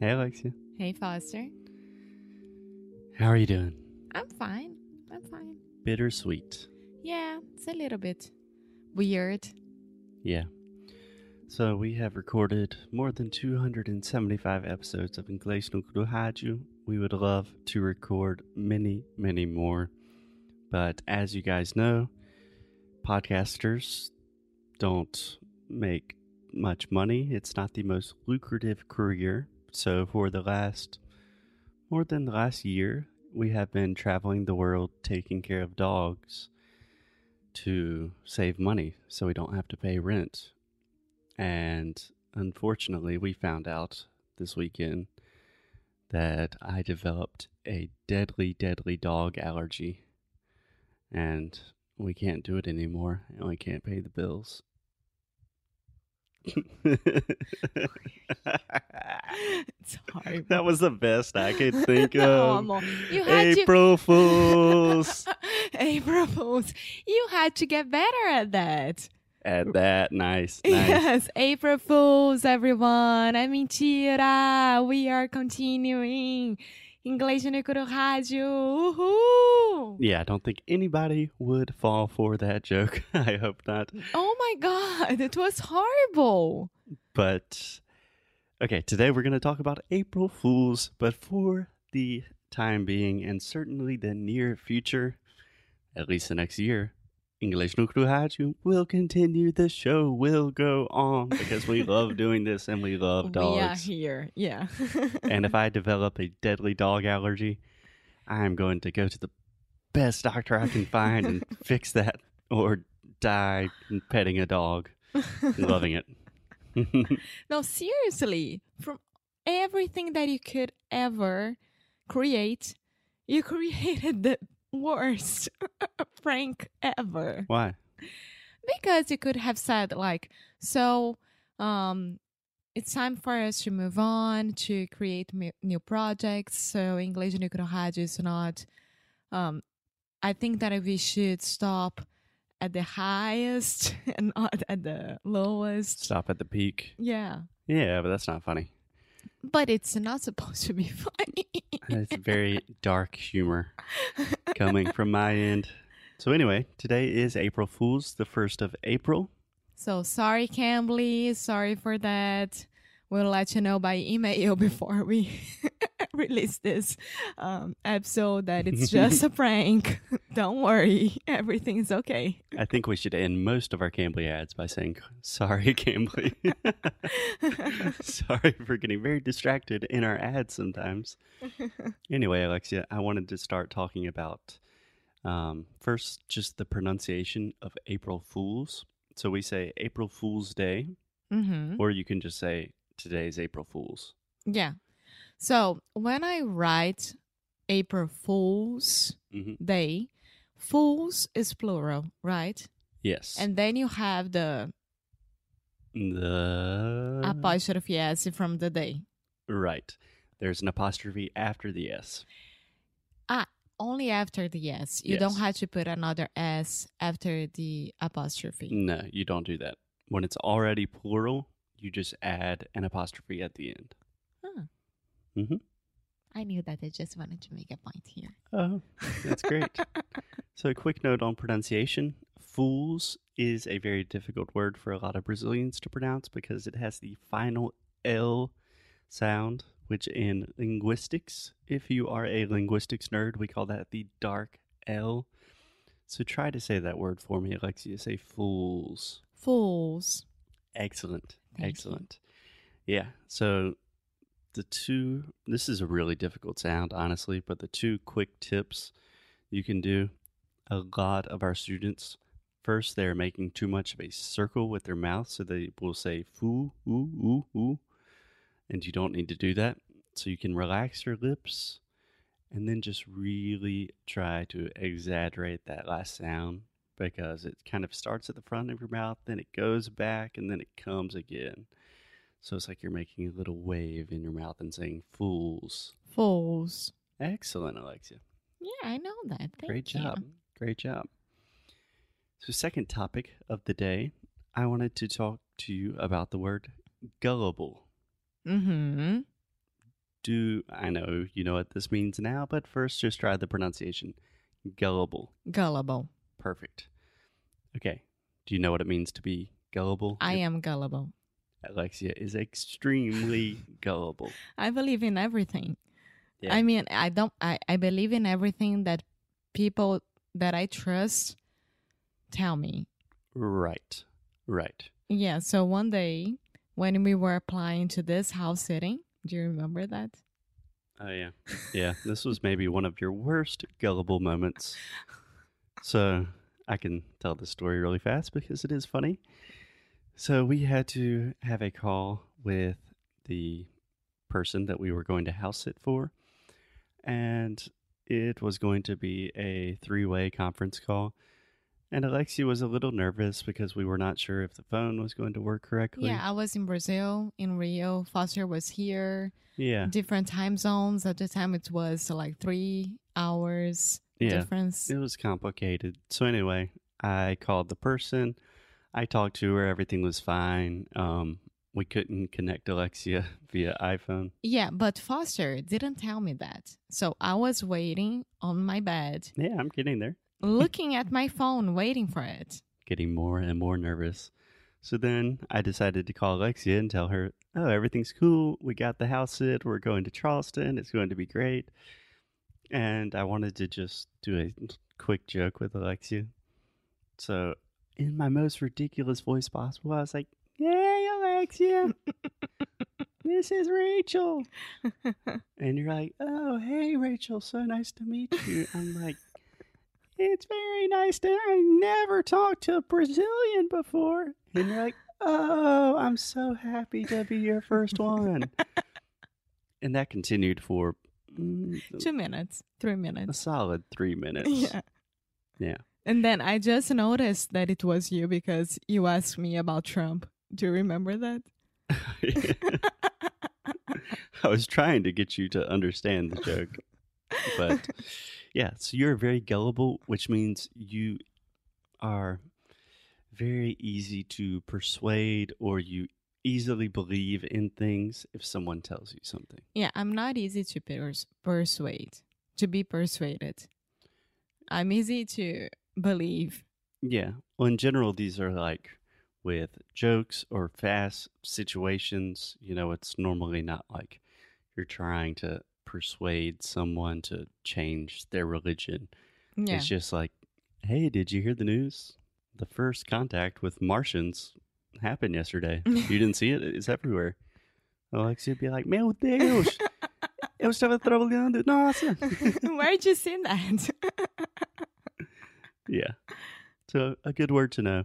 Hey, Alexia. Hey, Foster. How are you doing? I'm fine. I'm fine. Bittersweet. Yeah, it's a little bit weird. Yeah. So we have recorded more than 275 episodes of Inglês no Rádio. We would love to record many, many more. But as you guys know, podcasters don't make much money. It's not the most lucrative career. So for the last more than the last year, we have been traveling the world taking care of dogs to save money so we don't have to pay rent. And unfortunately, we found out this weekend that I developed a deadly, deadly dog allergy. And we can't do it anymore, and we can't pay the bills. It's hard. that was the best I could think of. amor. You had April Fools. April Fools. You had to get better at that. At that, nice, nice. Yes, April Fools, everyone. É mentira. We are continuing. Inglês no Curo Rádio. Yeah, I don't think anybody would fall for that joke. I hope not. Oh my God, it was horrible. But okay, today we're going to talk about April Fools, but for the time being and certainly the near future, at least the next year, English no Rádio will continue. The show will go on because we love doing this and we love dogs. here. Yeah. and if I develop a deadly dog allergy, I'm going to go to the best doctor I can find and fix that or die petting a dog, loving it. no, seriously, from everything that you could ever create, you created the worst prank ever. Why? Because you could have said, like, so, um, it's time for us to move on to create new projects. So, English no Rádio is not. Um, I think that we should stop at the highest and not at the lowest. Stop at the peak. Yeah. Yeah, but that's not funny. But it's not supposed to be funny. It's very dark humor coming from my end. So, anyway, today is April Fool's, the 1st of April. so sorry, Cambly. Sorry for that. We'll let you know by email before we release this um, episode that it's just a prank. Don't worry, everything's okay. I think we should end most of our Cambly ads by saying, sorry, Cambly. sorry for getting very distracted in our ads sometimes. Anyway, Alexia, I wanted to start talking about um, first just the pronunciation of April Fools. So we say April Fool's Day, hmm or you can just say today's April Fools. Yeah. So when I write April Fool's hmm Day, fools is plural, right? Yes. And then you have the the apostrophe s from the day. right. There's an apostrophe after the S. Ah, only after the s. You don't have to put another s after the apostrophe. No, you don't do that. When it's already plural, you just add an apostrophe at the end. Huh. Mhm. I knew that. I just wanted to make a point here. Oh, that's great. so, a quick note on pronunciation fools is a very difficult word for a lot of Brazilians to pronounce because it has the final L sound, which in linguistics, if you are a linguistics nerd, we call that the dark L. So, try to say that word for me, Alexia. Say fools. Fools. Excellent. Thank you. Excellent. Yeah. So the two this is a really difficult sound, honestly, but the two quick tips you can do a lot of our students first they're making too much of a circle with their mouth, so they will say foo ooh ooh ooh. And you don't need to do that. So you can relax your lips and then just really try to exaggerate that last sound because it kind of starts at the front of your mouth, then it goes back, and then it comes again. So it's like you're making a little wave in your mouth and saying fools. Fools. Excellent, Alexia. Yeah, I know that. Thank Great you. job. Great job. So, second topic of the day, I wanted to talk to you about the word gullible. Mm-hmm. do I know you know what this means now, but first just try the pronunciation. Gullible. Gullible. Perfect. Okay. Do you know what it means to be gullible? I am gullible. Alexia is extremely gullible. I believe in everything. Yeah. I mean, I don't. I, I believe in everything that people that I trust tell me. Right. Right. Yeah. So one day when we were applying to this house sitting, do you remember that? Oh yeah. Yeah. this was maybe one of your worst gullible moments. So I can tell the story really fast because it is funny. So we had to have a call with the person that we were going to house sit for. And it was going to be a three way conference call. And Alexia was a little nervous because we were not sure if the phone was going to work correctly. Yeah, I was in Brazil, in Rio. Foster was here. Yeah. Different time zones. At the time, it was like three hours Yeah. difference. It was complicated. So anyway, I called the person. I talked to her. Everything was fine. Um, we couldn't connect Alexia via iPhone. Yeah, but Foster didn't tell me that. So I was waiting on my bed, Yeah, I'm getting there. looking at my phone, waiting for it. Getting more and more nervous. So then I decided to call Alexia and tell her, "Oh, everything's cool. We got the house sit. We're going to Charleston. It's going to be great." And I wanted to just do a quick joke with Alexia. So, in my most ridiculous voice possible, I was like, "Hey, Alexia, this is Rachel." And you're like, "Oh, hey, Rachel, so nice to meet you." I'm like, "It's very nice to. I never talked to a Brazilian before." And you're like, "Oh, I'm so happy to be your first one." and that continued for mm, Two minutes, three minutes, a solid three minutes. Yeah. Yeah. And then I just noticed that it was you because you asked me about Trump. Do you remember that? I was trying to get you to understand the joke. But yeah, so you're very gullible, which means you are very easy to persuade or you easily believe in things if someone tells you something. Yeah, I'm not easy to pers- persuade, to be persuaded. I'm easy to believe. Yeah. Well, in general, these are like with jokes or fast situations. You know, it's normally not like you're trying to persuade someone to change their religion. Yeah. It's just like, hey, did you hear the news? The first contact with Martians happened yesterday. you didn't see it? It's everywhere. Alexia would be like, meu Deus, eu estava trabalhando. Nossa. Where'd you see that? Yeah. So a good word to know.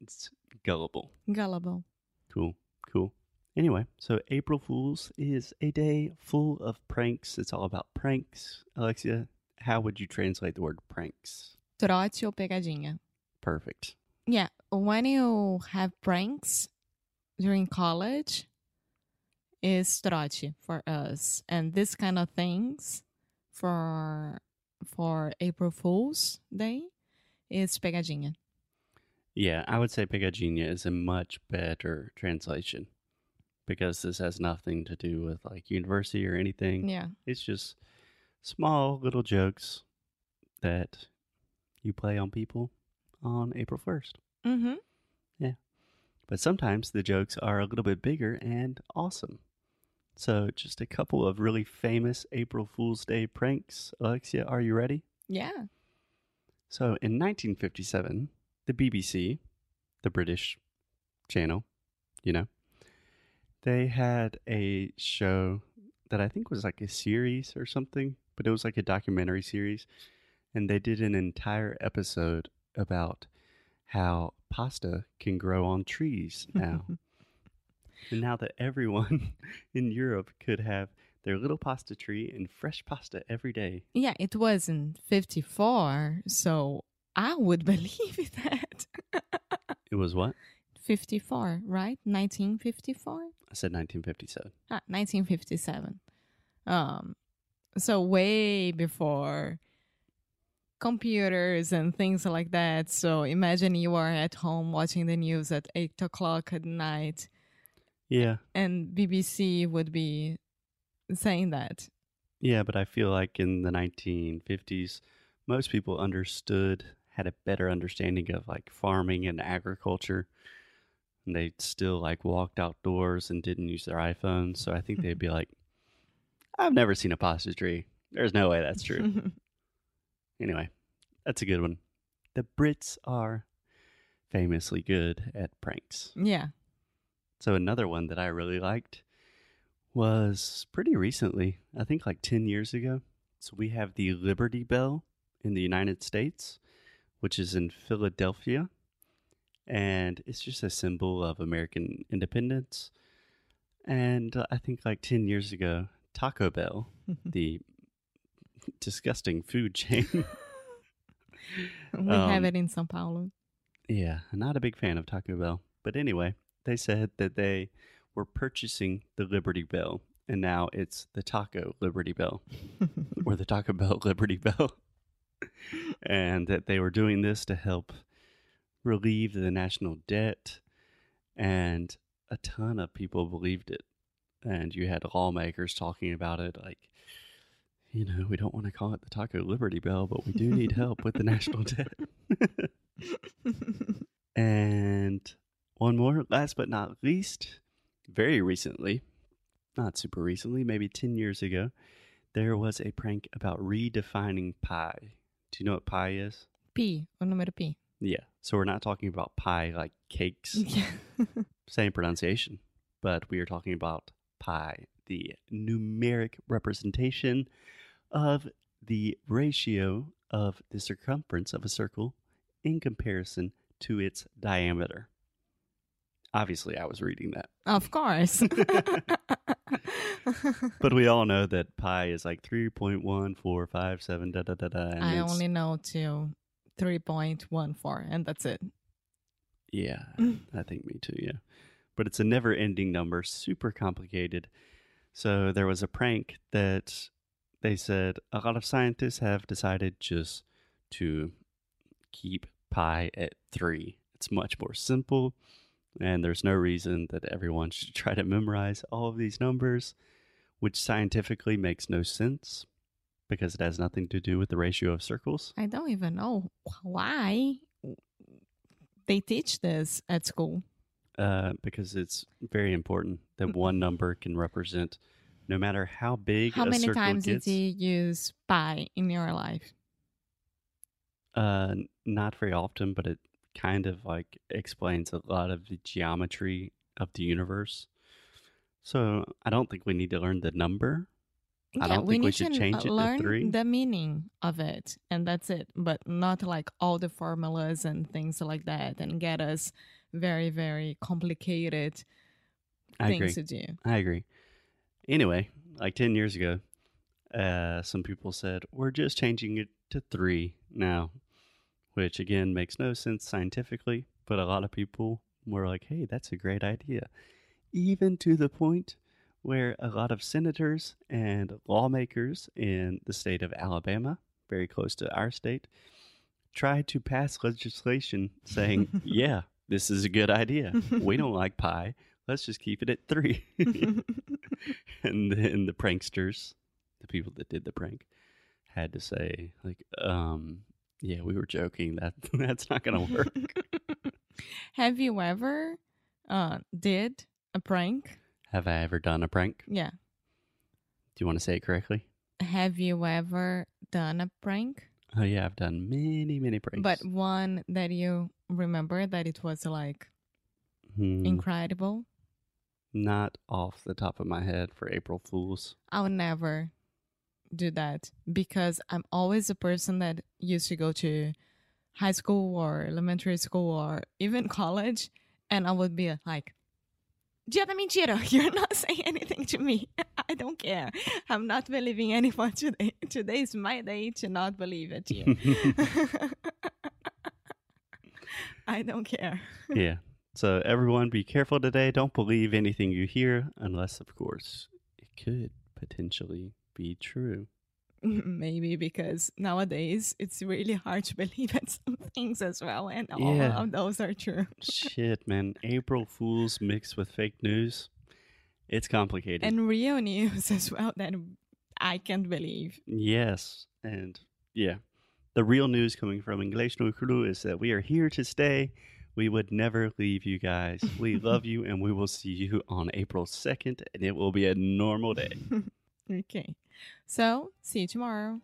It's gullible. Gullible. Cool, cool. Anyway, so April Fools is a day full of pranks. It's all about pranks. Alexia, how would you translate the word pranks? Trote ou pegadinha. Perfect. Yeah, when you have pranks during college, is trote for us, and this kind of things for for April Fools Day is pegadinha. Yeah, I would say pegadinha is a much better translation because this has nothing to do with like university or anything. Yeah, It's just small little jokes that you play on people on April 1st. mm-hmm. Yeah. But sometimes the jokes are a little bit bigger and awesome. So, just a couple of really famous April Fool's Day pranks. Alexia, are you ready? yeah, So, in 1957, the BBC, the British channel, you know, they had a show that I think was like a series or something, but it was like a documentary series. And they did an entire episode about how pasta can grow on trees now. and now that everyone in Europe could have their little pasta tree and fresh pasta every day. yeah. It was in fifty four, so I would believe that. It was what? fifty four, right? Nineteen fifty four. I said 1957. Ah, 1957. Um, so way before computers and things like that. So imagine you are at home watching the news at eight o'clock at night, Yeah. and BBC would be saying that. Yeah, but I feel like in the 1950s, most people understood, had a better understanding of like farming and agriculture. And they still like walked outdoors and didn't use their iPhones. So I think they'd be like, I've never seen a pasta tree. There's no way that's true. anyway, that's a good one. The Brits are famously good at pranks. yeah. So another one that I really liked was pretty recently, I think like 10 years ago. So we have the Liberty Bell in the United States, which is in Philadelphia. And it's just a symbol of American independence. And uh, I think like 10 years ago, Taco Bell, the disgusting food chain. we have Um, it in Sao Paulo. yeah, not a big fan of Taco Bell. But anyway, they said that they were purchasing the Liberty Bell, and now it's the Taco Liberty Bell or the Taco Bell Liberty Bell. and that they were doing this to help relieve the national debt. And a ton of people believed it. And you had lawmakers talking about it like, you know, we don't want to call it the Taco Liberty Bell, but we do need help with the national debt. And one more, last but not least, very recently, not super recently, maybe 10 years ago, there was a prank about redefining pi. Do you know what pi is? P, o número P. Yeah. So we're not talking about pie like cakes, Yeah. same pronunciation, but we are talking about pi, the numeric representation of the ratio of the circumference of a circle in comparison to its diameter. Obviously, I was reading that. of course. But we all know that pi is like 3.1457 da da da da. I it's- only know to 3.14, and that's it. Yeah. I think me too, yeah. But it's a never ending number, super complicated. So there was a prank that they said a lot of scientists have decided just to keep pi at three. It's much more simple, and there's no reason that everyone should try to memorize all of these numbers, which scientifically makes no sense because it has nothing to do with the ratio of circles. I don't even know why they teach this at school. Uh, because it's very important that one number can represent, no matter how big How many times gets. did you use pi in your life? Uh, not very often, but it kind of like explains a lot of the geometry of the universe. So I don't think we need to learn the number. I don't we think we should to change it to learn three. the meaning of it, and that's it. But not like all the formulas and things like that, and get us very, very complicated I things agree. to do. I agree. Anyway, like 10 years ago, uh, some people said, we're just changing it to three now, which again makes no sense scientifically, but a lot of people were like, hey, that's a great idea. Even to the point where a lot of senators and lawmakers in the state of Alabama, very close to our state, tried to pass legislation saying, yeah, this is a good idea. We don't like pie. Let's just keep it at three. and then the pranksters, the people that did the prank, had to say, like, um, yeah, we were joking. That that's not gonna work. Have you ever uh, did a prank? Have I ever done a prank? Yeah. Do you want to say it correctly? Have you ever done a prank? Oh yeah, I've done many, many pranks. But one that you remember that it was like Hmm, incredible? not off the top of my head for April Fools. I'll never do that because I'm always a person that used to go to high school or elementary school or even college, and I would be like, Dia da mentira, you're not saying anything to me. I don't care. I'm not believing anyone today. Today is my day to not believe at you. I don't care. yeah. So everyone, be careful today. Don't believe anything you hear, unless, of course, it could potentially be true. Maybe because nowadays it's really hard to believe in some things as well, and all Yeah. of those are true. Shit, man. April Fools mixed with fake news. It's complicated. and real news as well that I can't believe. yes. And yeah. The real news coming from English no Kuru is that we are here to stay. We would never leave you guys. We love you and we will see you on April 2nd and it will be a normal day. Okay. So, see you tomorrow.